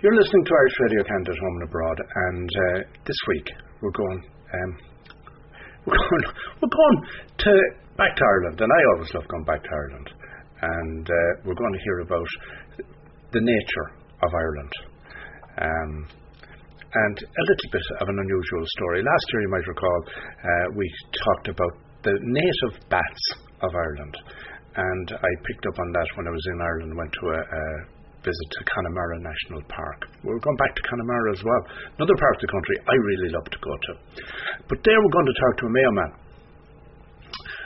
You're listening to Irish Radio Canada Home and Abroad, and uh, this week we're going, um, we're going, we're going to back to Ireland, and I always love going back to Ireland, and uh, we're going to hear about the nature of Ireland. Um, and a little bit of an unusual story. Last year, you might recall, uh, we talked about the native bats of Ireland, and I picked up on that when I was in Ireland. Went to a, a visit to Connemara National Park. We're going back to Connemara as well. Another part of the country I really love to go to. But there we're going to talk to a Mayo man.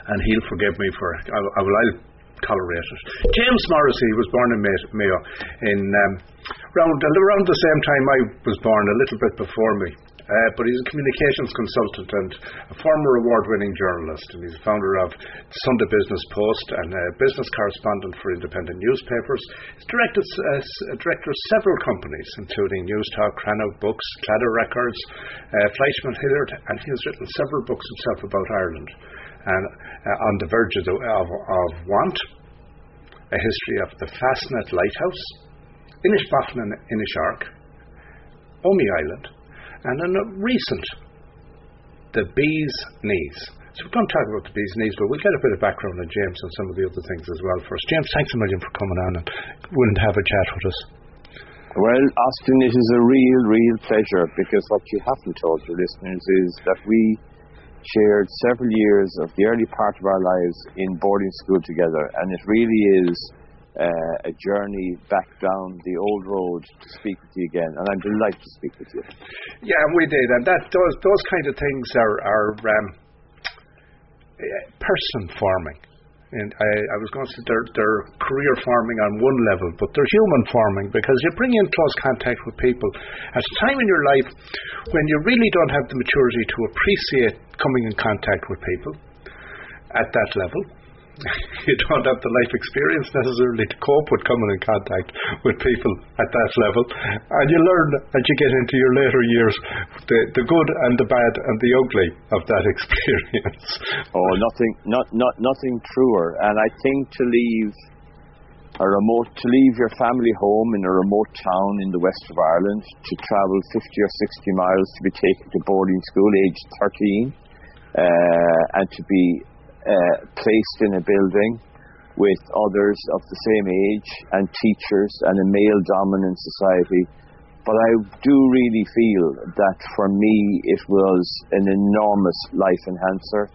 And he'll forgive me for I, I will I'll tolerate it. James Morrissey was born in Mayo in um, around around the same time I was born, a little bit before me. Uh, but he's a communications consultant and a former award-winning journalist, and he's the founder of Sunday Business Post and a business correspondent for independent newspapers. He's directed, uh, director of several companies, including Newstalk, Crannow Books, Claddagh Records, uh, Fleishman Hillard, and he has written several books himself about Ireland. And uh, on the verge of, the, of, of want, a history of the Fastnet Lighthouse, Inishbofin and Inishark, Omey Island, and in a recent, the bee's knees. So we're going to talk about the bee's knees, but we'll get a bit of background on James and some of the other things as well first. James, thanks a million for coming on and willing to have a chat with us. Well, Austin, it is a real, real pleasure because what you haven't told your listeners is that we shared several years of the early part of our lives in boarding school together, and it really is uh, a journey back down the old road to speak with you again, and I'm delighted to speak with you. Yeah, we did, and that those those kind of things are are um, person forming. And I, I was going to say they're, they're career forming on one level, but they're human forming because you bring in close contact with people at a time in your life when you really don't have the maturity to appreciate coming in contact with people at that level you don't have the life experience necessarily to cope with coming in contact with people at that level. And you learn as you get into your later years the, the good and the bad and the ugly of that experience. Oh, nothing, not, not, nothing truer. And I think to leave a remote, to leave your family home in a remote town in the west of Ireland, to travel 50 or 60 miles to be taken to boarding school, age 13, uh, and to be uh, placed in a building with others of the same age and teachers and a male dominant society. But I do really feel that for me it was an enormous life enhancer.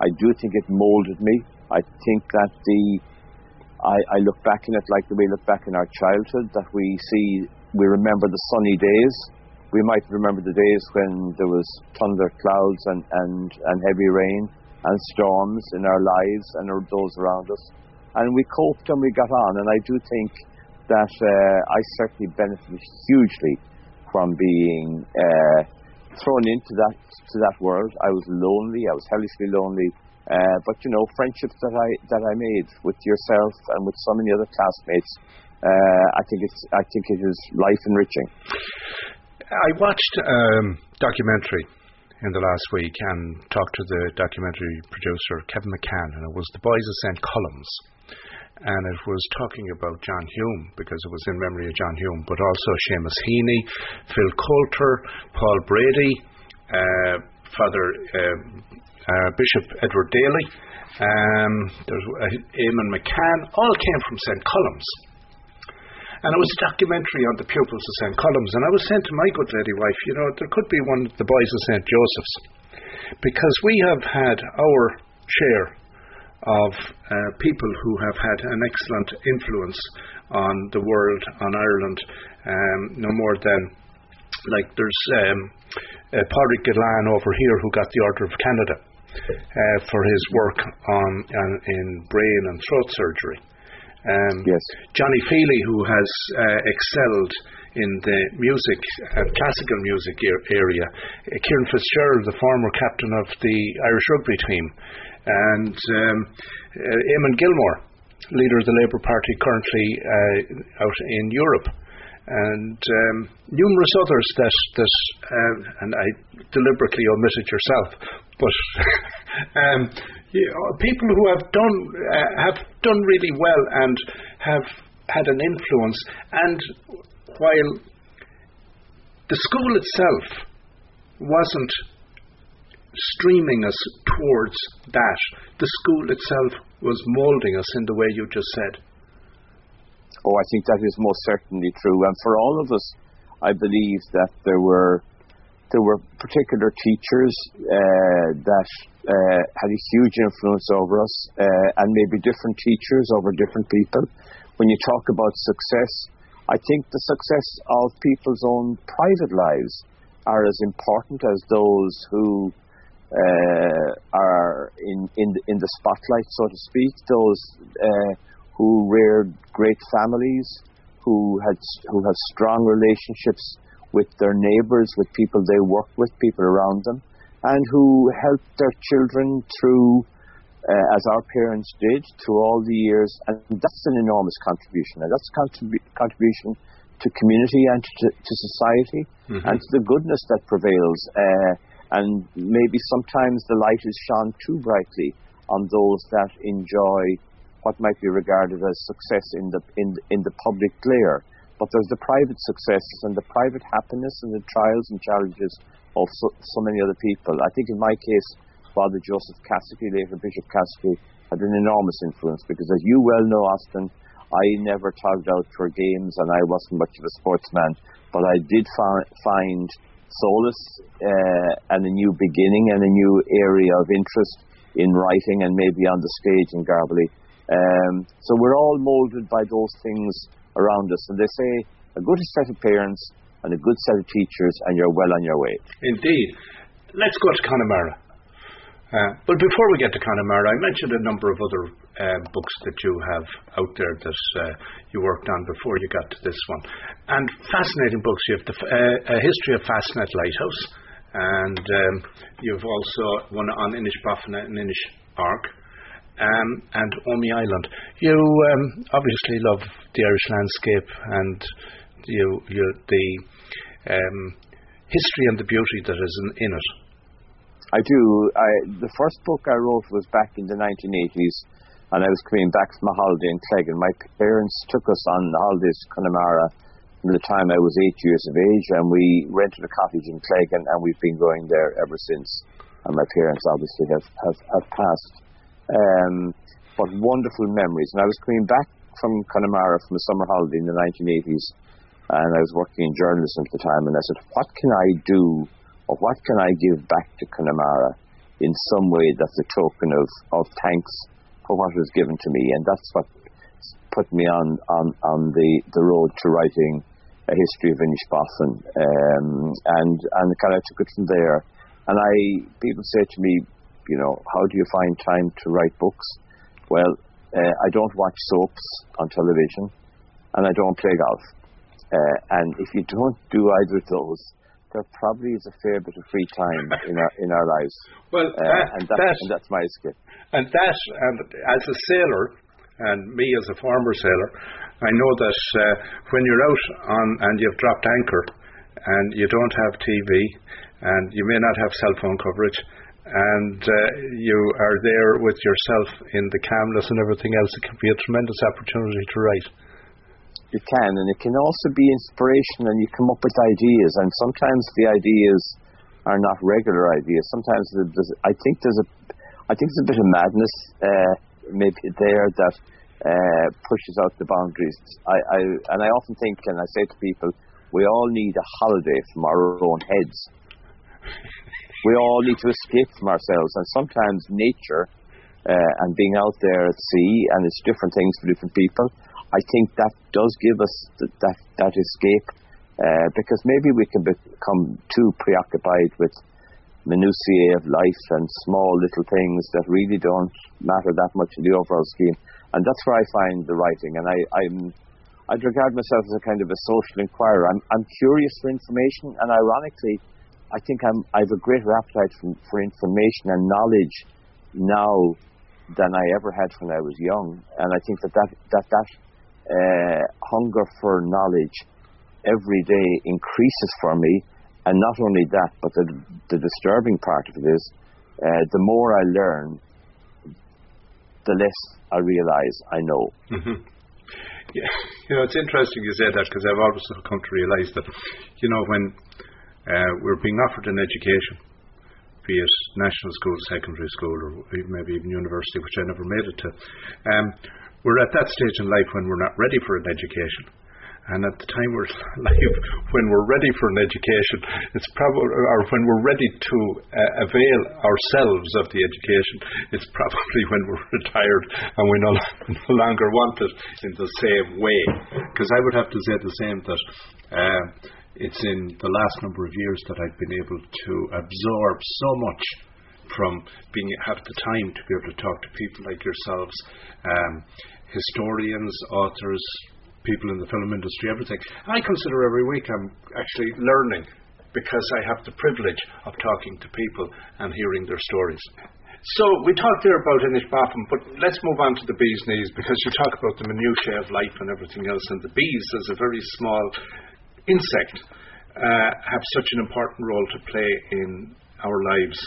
I do think it molded me. I think that the I, I look back in it like the way we look back in our childhood, that we see we remember the sunny days. We might remember the days when there was thunder clouds and, and, and heavy rain and storms in our lives and those around us. And we coped and we got on. And I do think that uh, I certainly benefited hugely from being uh, thrown into that to that world. I was lonely. I was hellishly lonely. Uh, but you know, friendships that I that I made with yourself and with so many other classmates, uh, I think it's I think it is life enriching. I watched um, documentary in the last week and talked to the documentary producer Kevin McCann, and it was The Boys of St. Columb's. And it was talking about John Hume because it was in memory of John Hume, but also Seamus Heaney, Phil Coulter, Paul Brady, uh, Father uh, uh, Bishop Edward Daly, um, there's uh, Eamon McCann, all came from St. Columb's. And it was a documentary on the pupils of St. Columb's. And I was saying to my good lady wife, you know, there could be one of the boys of St. Joseph's. Because we have had our share of uh, people who have had an excellent influence on the world, on Ireland, um, no more than like there's um, uh, Gillane over here who got the Order of Canada uh, for his work on, on in brain and throat surgery. Um, yes. Johnny Feeley, who has uh, excelled in the music, uh, classical music area. Uh, Ciaran Fitzgerald, the former captain of the Irish rugby team, and um, uh, Eamon Gilmore, leader of the Labour Party, currently uh, out in Europe. And um, numerous others that that uh, and I deliberately omitted yourself, but um, you know, people who have done uh, have done really well and have had an influence, and while the school itself wasn't streaming us towards that. The school itself was moulding us in the way you just said. Oh, I think that is most certainly true. And for all of us, I believe that there were there were particular teachers uh, that uh, had a huge influence over us, uh, and maybe different teachers over different people. When you talk about success, I think the success of people's own private lives are as important as those who uh, are in in the, in the spotlight, so to speak. Those uh, who reared great families, who had who have strong relationships with their neighbours, with people they work with, people around them, and who helped their children through. Uh, as our parents did through all the years, and that's an enormous contribution, and that's a contribu- contribution to community and to, to society mm-hmm. and to the goodness that prevails. Uh, and maybe sometimes the light is shone too brightly on those that enjoy what might be regarded as success in the in in the public glare. But there's the private successes and the private happiness and the trials and challenges of so, so many other people. I think in my case, Father Joseph Cassidy, later Bishop Cassidy, had an enormous influence because, as you well know, Austin, I never tugged out for games and I wasn't much of a sportsman, but I did fi- find solace uh, and a new beginning and a new area of interest in writing and maybe on the stage in Garbally. Um, so we're all moulded by those things around us. And they say a good set of parents and a good set of teachers, and you're well on your way. Indeed. Let's go to Connemara. Uh, but before we get to Connemara, I mentioned a number of other uh, books that you have out there that uh, you worked on before you got to this one. And fascinating books. You have the, uh, A History of Fastnet Lighthouse, and um, you've also one on Inishbofin and Inish Ark. Um, and Omey Island. You um, obviously love the Irish landscape and you, the um, history and the beauty that is in, in it. I do. I, the first book I wrote was back in the 1980s, and I was coming back from a holiday in Clegg, and my parents took us on holidays to Connemara from the time I was eight years of age, and we rented a cottage in Clegg, and, and we've been going there ever since. And my parents obviously have, have, have passed. Um, but wonderful memories. And I was coming back from Connemara from a summer holiday in the 1980s, and I was working in journalism at the time, and I said, What can I do or what can I give back to Connemara in some way that's a token of, of thanks for what was given to me. And that's what put me on, on, on the, the road to writing a history of Inishbofin. Um, and, and kind of took it from there. And I, people say to me, you know, how do you find time to write books? Well, uh, I don't watch soaps on television and I don't play golf. Uh, and if you don't do either of those, there probably is a fair bit of free time in our in our lives. Well, uh, that, and, that, that, and that's my escape. And that, and as a sailor, and me as a former sailor, I know that uh, when you're out on and you've dropped anchor, and you don't have TV, and you may not have cell phone coverage, and uh, you are there with yourself in the calmness and everything else, it can be a tremendous opportunity to write you can, and it can also be inspiration, and you come up with ideas. And sometimes the ideas are not regular ideas. Sometimes I think there's a, I think there's a bit of madness uh, maybe there that uh, pushes out the boundaries. I, I and I often think, and I say to people, we all need a holiday from our own heads. We all need to escape from ourselves, and sometimes nature uh, and being out there at sea, and it's different things for different people I think that does give us th- that that escape uh, because maybe we can become too preoccupied with minutiae of life and small little things that really don't matter that much in the overall scheme. And that's where I find the writing. And I, I'm I'd regard myself as a kind of a social inquirer. I'm I'm curious for information, and ironically, I think I'm I have a greater appetite for, for information and knowledge now than I ever had when I was young. And I think that that that, that uh, hunger for knowledge every day increases for me. And not only that, but the, the disturbing part of it is uh, the more I learn, the less I realize I know. Mm-hmm. Yeah, you know, it's interesting you say that because I've always come to realise that, you know, when uh, we're being offered an education, be it national school, secondary school, or maybe even university, which I never made it to, um, we're at that stage in life when we're not ready for an education. And at the time we're when we're ready for an education, it's probably, or when we're ready to uh, avail ourselves of the education, it's probably when we're retired and we no, no longer want it in the same way. Because I would have to say the same that uh, it's in the last number of years that I've been able to absorb so much from being have the time to be able to talk to people like yourselves, um, historians, authors, people in the film industry, everything. I consider every week I'm actually learning because I have the privilege of talking to people and hearing their stories. So we talked there about Inishbofin, but let's move on to the bee's knees because you talk about the minutiae of life and everything else, and the bees, as a very small insect, uh, have such an important role to play in our lives.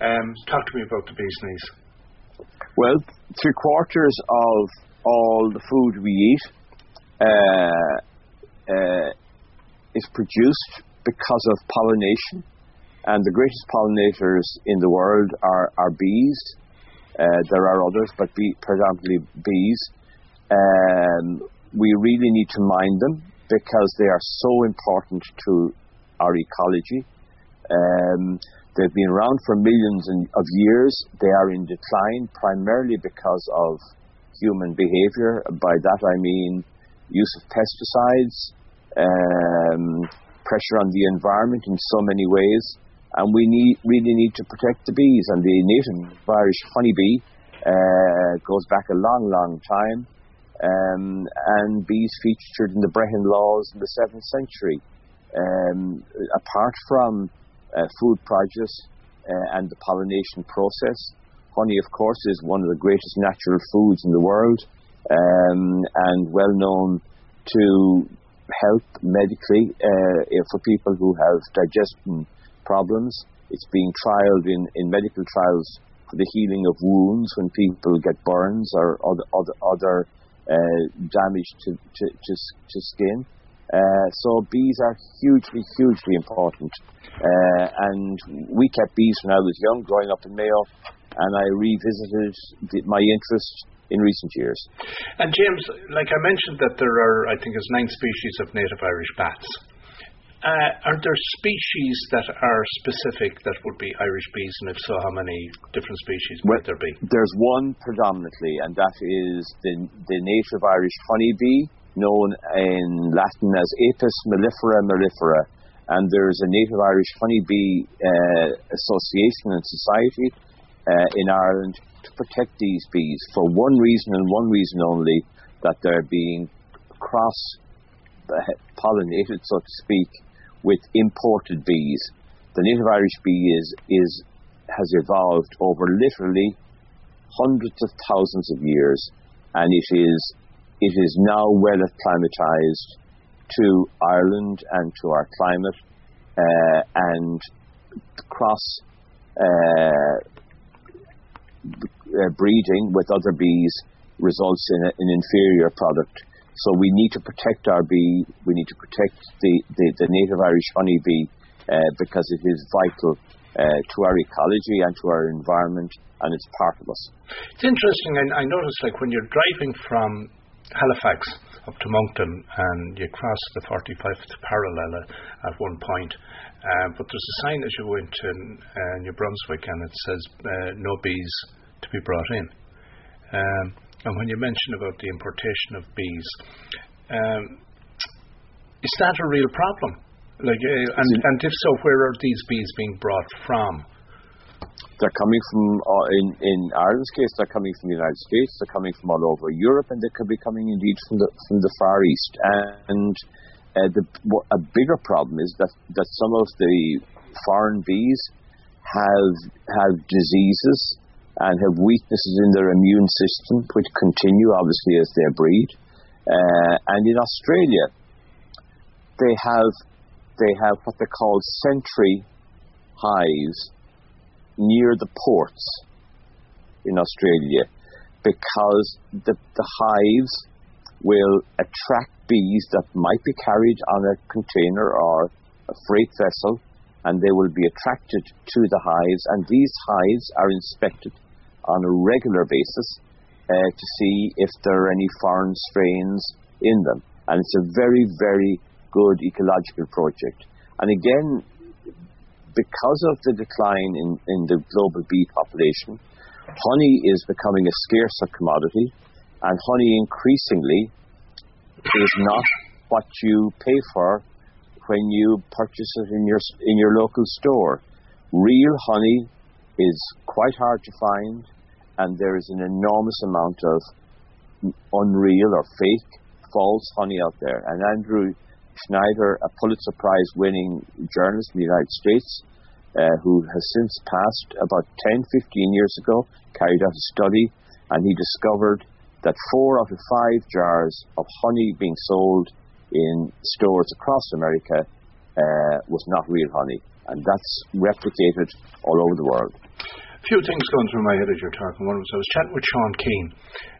Um, talk to me about the bee's knees. Well, three quarters of all the food we eat uh, uh, is produced because of pollination, and the greatest pollinators in the world are, are bees. Uh, there are others, but be, predominantly bees. Um, we really need to mind them because they are so important to our ecology. Um, they've been around for millions of years. They are in decline primarily because of human behavior. By that I mean use of pesticides, um, pressure on the environment in so many ways, and we need really need to protect the bees. And the native Irish honeybee uh, goes back a long, long time, um, and bees featured in the Brehon laws in the seventh century. Um, apart from uh, food produce uh, and the pollination process, honey, of course, is one of the greatest natural foods in the world um, and well known to help medically uh, for people who have digestion problems. It's being trialed in, in medical trials for the healing of wounds when people get burns or other other, other uh, damage to, to, to, to skin. Uh, so bees are hugely, hugely important. Uh, and we kept bees when I was young, growing up in Mayo, and I revisited the, my interest in recent years. And James, like I mentioned, that there are, I think, there's nine species of native Irish bats. Uh, are there species that are specific that would be Irish bees, and if so, how many different species well, might there be? There's one predominantly, and that is the, the native Irish honeybee, known in Latin as Apis mellifera mellifera. And there's a native Irish honeybee uh, association and society uh, in Ireland to protect these bees for one reason and one reason only that they're being cross pollinated, so to speak, with imported bees. The native Irish bee is, is has evolved over literally hundreds of thousands of years, and it is it is now well acclimatized to Ireland and to our climate, uh, and cross uh, uh, breeding with other bees results in an inferior product. So we need to protect our bee. We need to protect the, the, the native Irish honeybee uh, because it is vital uh, to our ecology and to our environment, and it's part of us. It's interesting. I, I noticed, like when you're driving from Halifax up to Moncton, and you cross the 45th parallel at one point, uh, but there's a sign as you go into uh, New Brunswick, and it says uh, no bees to be brought in. Um, and when you mention about the importation of bees, um, is that a real problem? Like, uh, and, and if so, where are these bees being brought from? They're coming from, uh, in, in Ireland's case, they're coming from the United States, they're coming from all over Europe, and they could be coming indeed from the, from the Far East. And uh, the, a bigger problem is that, that some of the foreign bees have, have diseases and have weaknesses in their immune system, which continue obviously as they breed. Uh, and in Australia, they have they have what they call sentry hives near the ports in Australia because the, the hives will attract bees that might be carried on a container or a freight vessel, and they will be attracted to the hives, and these hives are inspected on a regular basis uh, to see if there are any foreign strains in them. And it's a very, very good ecological project. And again, because of the decline in, in the global bee population, honey is becoming a scarcer commodity, and honey increasingly is not what you pay for when you purchase it in your in your local store. Real honey is quite hard to find, and there is an enormous amount of unreal or fake, false honey out there. And Andrew Schneider, a Pulitzer Prize winning journalist in the United States, uh, who has since passed about 10, 15 years ago, carried out a study, and he discovered that four out of five jars of honey being sold in stores across America uh, was not real honey, and that's replicated all over the world. A few things going through my head as you're talking. One was I was chatting with Sean Keane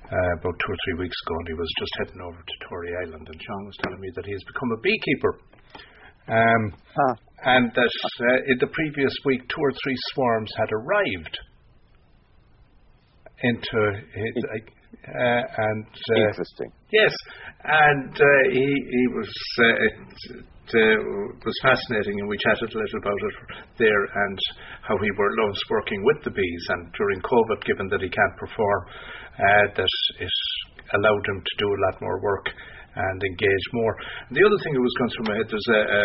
uh, about two or three weeks ago, and he was just heading over to Tory Island, and Sean was telling me that he has become a beekeeper. Um, ah. And that uh, in the previous week, two or three swarms had arrived into his, uh, and uh, interesting. Yes, and uh, he he was uh, it, it was fascinating, and we chatted a little about it there, and how he were loves working with the bees, and during COVID, given that he can't perform, that it allowed him to do a lot more work and engage more. And the other thing that was going through my head, there's a, a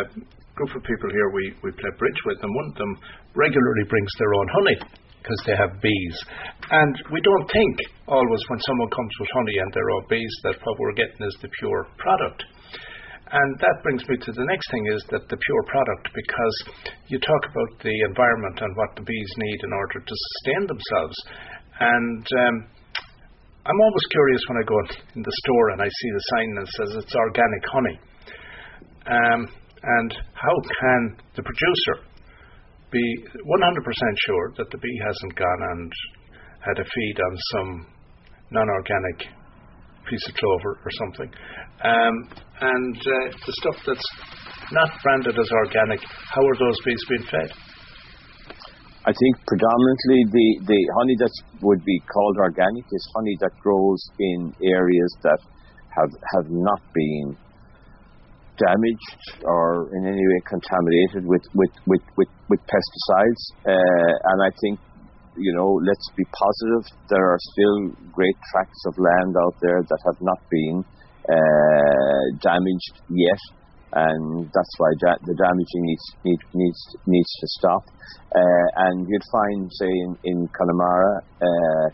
group of people here we, we play bridge with, and one of them regularly brings their own honey because they have bees. And we don't think always when someone comes with honey and their own bees that what we're getting is the pure product. And that brings me to the next thing is that the pure product, because you talk about the environment and what the bees need in order to sustain themselves. And um, I'm always curious when I go in the store and I see the sign that says it's organic honey. Um, and how can the producer be 100% sure that the bee hasn't gone and had a feed on some non organic piece of clover or something? Um, and uh, the stuff that's not branded as organic, how are those bees being fed? I think predominantly the, the honey that would be called organic is honey that grows in areas that have have not been damaged or in any way contaminated with with with with, with pesticides. Uh, and I think you know, let's be positive. There are still great tracts of land out there that have not been uh, damaged yet and that's why da- the damaging needs need, needs needs to stop. Uh, and you'd find, say, in, in Connemara uh,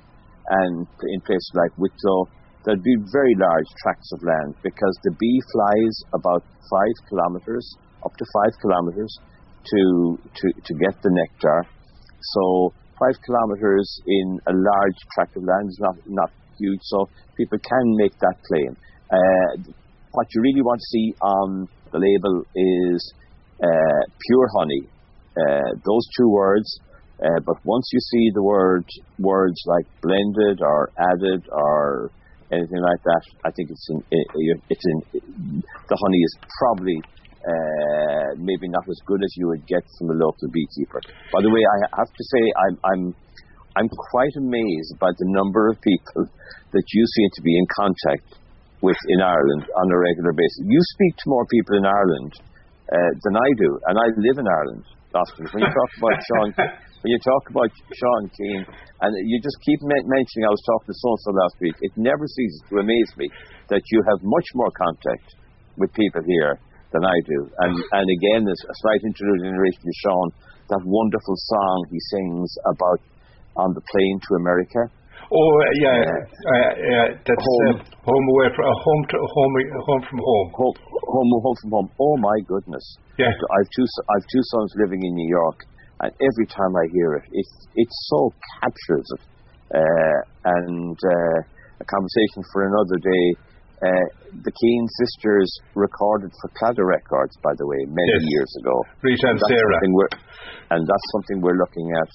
and in places like Wicklow, there'd be very large tracts of land because the bee flies about five kilometres, up to five kilometres, to to to get the nectar. So five kilometres in a large tract of land is not not huge. So people can make that claim. Uh, what you really want to see on the label is uh, pure honey. Uh, those two words. Uh, but once you see the word words like blended or added or anything like that, I think it's in, it's in the honey is probably uh, maybe not as good as you would get from a local beekeeper. By the way, I have to say I'm I'm I'm quite amazed by the number of people that you seem to be in contact with in Ireland on a regular basis. You speak to more people in Ireland uh, than I do, and I live in Ireland, Austin. When you talk about Sean, when you talk about Sean Keane, and you just keep mentioning, I was talking to so and so last week. It never ceases to amaze me that you have much more contact with people here than I do. And and again, there's a slight interlude in relation to Sean, that wonderful song he sings about on the plane to America Oh yeah, uh, yeah that's home. Uh, home away from uh, home to home home from home. Home home home from home. Oh my goodness. Yeah. I've two I've two sons living in New York, and every time I hear it, it it so captures it. Uh, and uh, a conversation for another day. Uh, the Keane sisters recorded for Claddagh Records, by the way, many yes. years ago. Rita and, and Sarah. And that's something we're looking at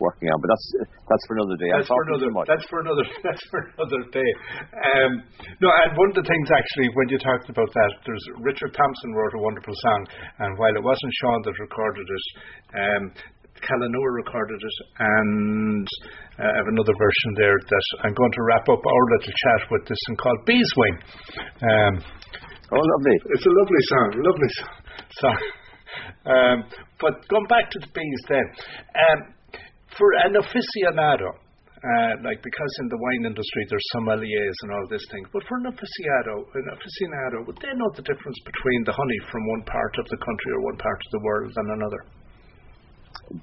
working on. But that's that's for another day. That's for another. That's for another. That's for another day. Um, no, and one of the things actually, when you talked about that, there's Richard Thompson wrote a wonderful song, and while it wasn't Sean that recorded it, um, Caladh Nua recorded it, and uh, I have another version there that I'm going to wrap up our little chat with this one called Beeswing. Um, oh, lovely! It's a lovely song, lovely song. Um, but going back to the bees then, um, for an aficionado, uh, like because in the wine industry there's sommeliers and all these things, but for an aficionado, an aficionado, would they know the difference between the honey from one part of the country or one part of the world than another?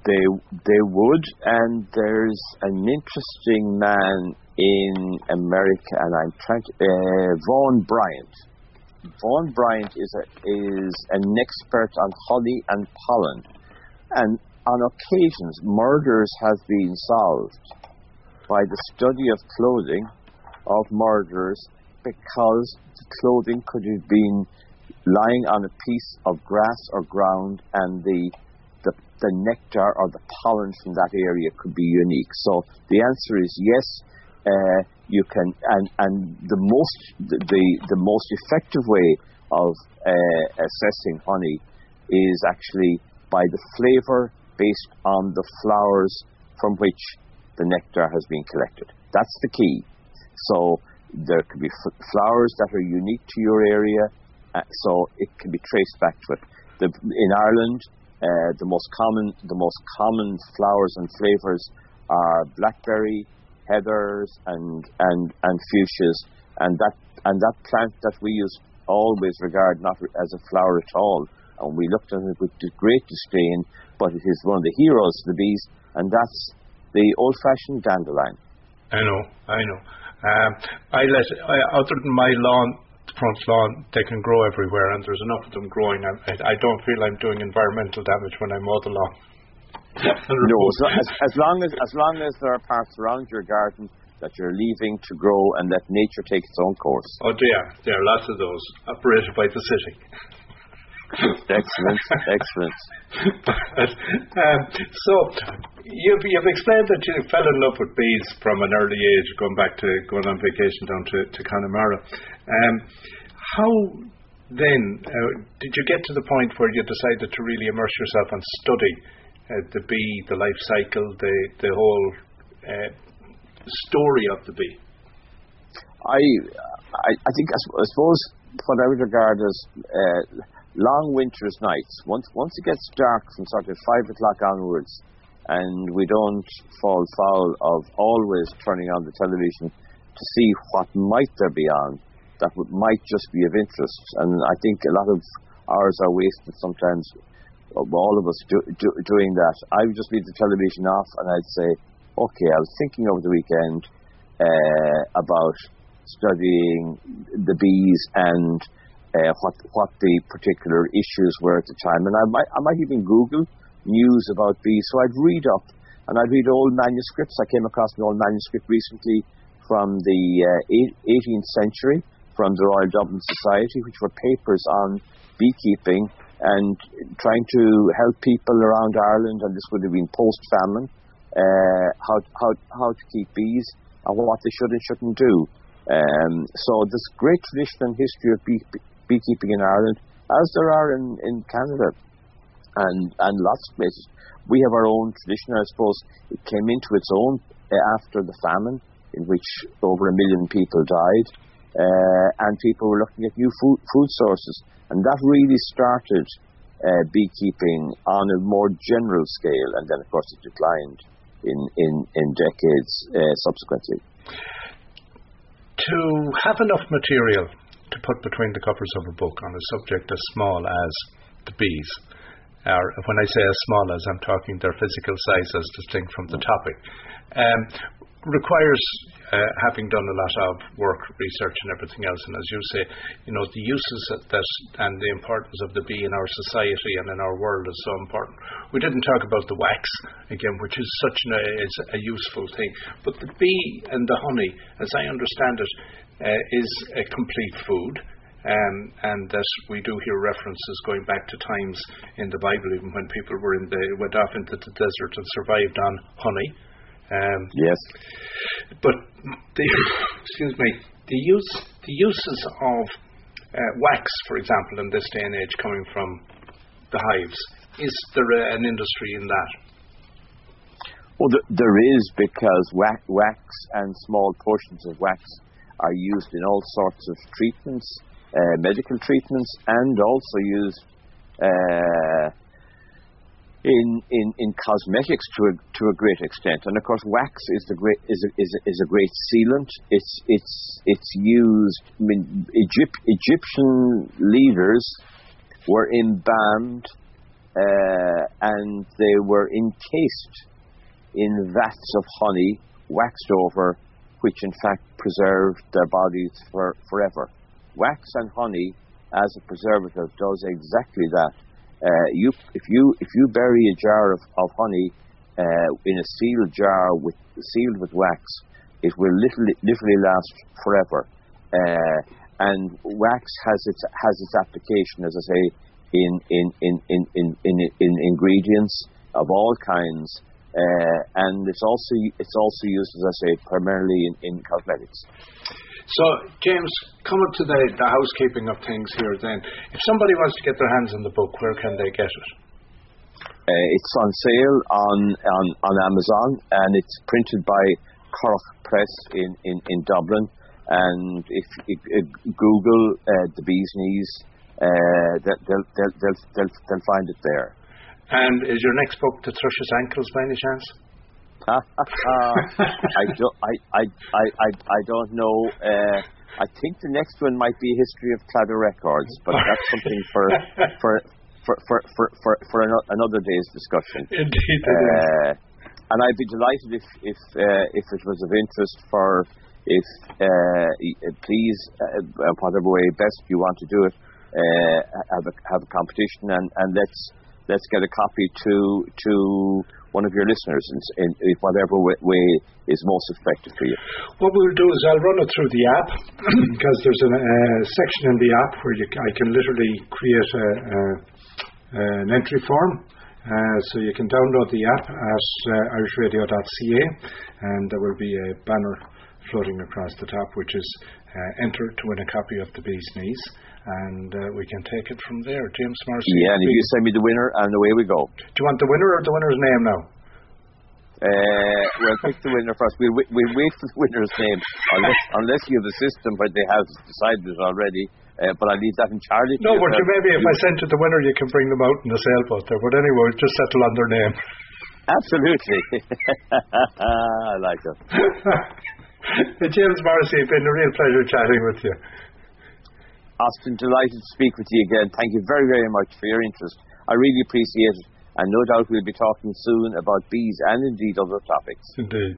They they would, and there's an interesting man in America, and I'm trying to uh, Vaughn Bryant. Vaughn Bryant is a, is an expert on honey and pollen, and on occasions murders have been solved by the study of clothing of murderers because the clothing could have been lying on a piece of grass or ground and the the nectar or the pollen from that area could be unique. So the answer is yes. Uh, you can, and and the most the the most effective way of uh, assessing honey is actually by the flavour based on the flowers from which the nectar has been collected. That's the key. So there could be f- flowers that are unique to your area, uh, so it can be traced back to it. The, in Ireland, uh, the most common the most common flowers and flavors are blackberry, heathers, and and and fuchsias, and that and that plant that we use always regard not as a flower at all, and we looked at it with great disdain, but it is one of the heroes of the bees, and that's the old-fashioned dandelion. I know, I know. Um, I let I, other than my lawn front lawn, they can grow everywhere, and there's enough of them growing. I, I don't feel I'm doing environmental damage when I mow the lawn. no, as, as long as as long as there are parts around your garden that you're leaving to grow and let nature take its own course. Oh, dear, there are lots of those operated by the city. Excellent, excellent. um, so, you've, you've explained that you fell in love with bees from an early age, going back to going on vacation down to, to Connemara. Um, how then uh, did you get to the point where you decided to really immerse yourself and study uh, the bee, the life cycle, the the whole uh, story of the bee? I I, I think I, suppose what I would regard as uh, long winter's nights. Once once it gets dark from sort of five o'clock onwards, and we don't fall foul of always turning on the television to see what might there be on that would, might just be of interest. And I think a lot of hours are wasted sometimes, all of us do, do, doing that. I would just leave the television off and I'd say, okay, I was thinking over the weekend uh, about studying the bees and uh, what what the particular issues were at the time, and I might I might even Google news about bees. So I'd read up and I'd read old manuscripts. I came across an old manuscript recently from the uh, 18th century from the Royal Dublin Society, which were papers on beekeeping and trying to help people around Ireland, and this would have been post famine, uh, how, how, how to keep bees and what they should and shouldn't do. Um, so this great tradition and history of bee, beekeeping in Ireland, as there are in, in Canada and, and lots of places. We have our own tradition, I suppose. It came into its own uh, after the famine, in which over a million people died uh, and people were looking at new food, food sources. And that really started uh, beekeeping on a more general scale, and then, of course, it declined in, in, in decades uh, subsequently. To have enough material to put between the covers of a book on a subject as small as the bees, or when I say as small as, I'm talking their physical size as distinct from the topic, um, requires uh, having done a lot of work, research, and everything else. And as you say, you know, the uses that and the importance of the bee in our society and in our world is so important. We didn't talk about the wax again, which is such an, a useful thing. But the bee and the honey, as I understand it, is a complete food. um, and that we do hear references going back to times in the Bible, even when people were in the went off into the desert and survived on honey. Um, yes. But the excuse me, the use the uses of uh, wax, for example, in this day and age, coming from the hives, is there an industry in that? Well, there is because wax, wax and small portions of wax are used in all sorts of treatments, uh, medical treatments, and also used uh, in, in, in cosmetics to a, to a great extent. And of course, wax is the great is a, is a, is a great sealant. It's it's it's used. I mean, Egypt, Egyptian leaders were embalmed uh, and they were encased in vats of honey, waxed over, which in fact preserved their bodies for forever. Wax and honey, as a preservative, does exactly that. Uh, you, if you if you bury a jar of, of honey uh, in a sealed jar with sealed with wax, it will literally literally last forever. Uh, and wax has its has its application, as I say, in in in in in, in, in ingredients of all kinds, uh, and it's also it's also used, as I say, primarily in, in cosmetics. So, James, coming to the, the housekeeping of things here, then, if somebody wants to get their hands on the book, where can they get it? Uh, it's on sale on, on, on Amazon, and it's printed by Currach Press in, in, in Dublin. And if you uh, Google uh, the bee's knees, uh, they'll, they'll, they'll, they'll, they'll find it there. And is your next book The Thrush's Ankles by any chance? I don't. I, I, I, I, I don't know. Uh, I think the next one might be History of Claddagh Records, but that's something for for for for for, for, for another day's discussion. Indeed, uh, and I'd be delighted if if uh, if it was of interest for if uh, please uh, whatever way best you want to do it uh, have a have a competition and and let's let's get a copy to to one of your listeners in, in whatever way, is most effective for you. What we'll do is I'll run it through the app because there's a uh, section in the app where you, I can literally create a, a, an entry form. Uh, so you can download the app at uh, irishradio.ca and there will be a banner floating across the top which is uh, enter to win a copy of the bee's knees and uh, we can take it from there. James Morrissey. Yeah, and if you send me the winner, and away we go. Do you want the winner or the winner's name now? Uh, well, pick the winner first. We'll, we'll wait for the winner's name, unless, unless you have a system where they have decided it already. Uh, but I leave that in charge. No, but you maybe if I send to the winner, you can bring them out in the sailboat there. But anyway, we'll just settle on their name. Absolutely. I like it. James Morrissey, it's been a real pleasure chatting with you. Austin, delighted to speak with you again. Thank you very, very much for your interest. I really appreciate it, and no doubt we'll be talking soon about bees and indeed other topics. Indeed.